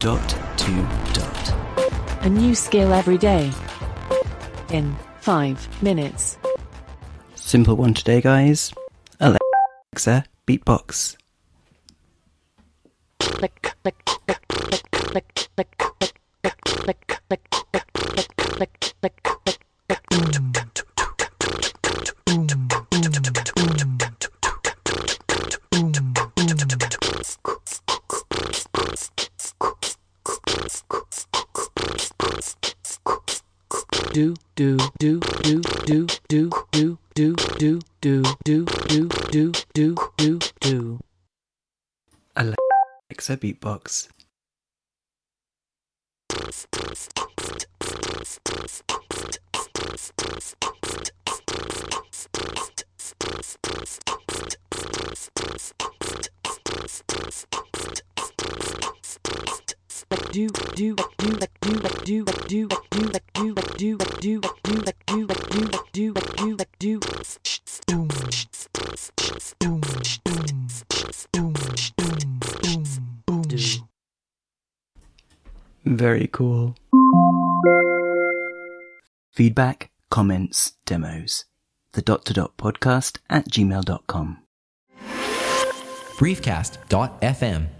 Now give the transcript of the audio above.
Dot to dot. A new skill every day. In 5 minutes. Simple one today, guys. Alexa, beatbox. Do do do do do do do do do do do do do do do do. Alexa, beatbox. do do do you like do do you like do do do do do do do do do do do do boom boom boom boom boom Very cool. Feedback, comments, demos. The dot to dot podcast at gmail.com. briefcast.fm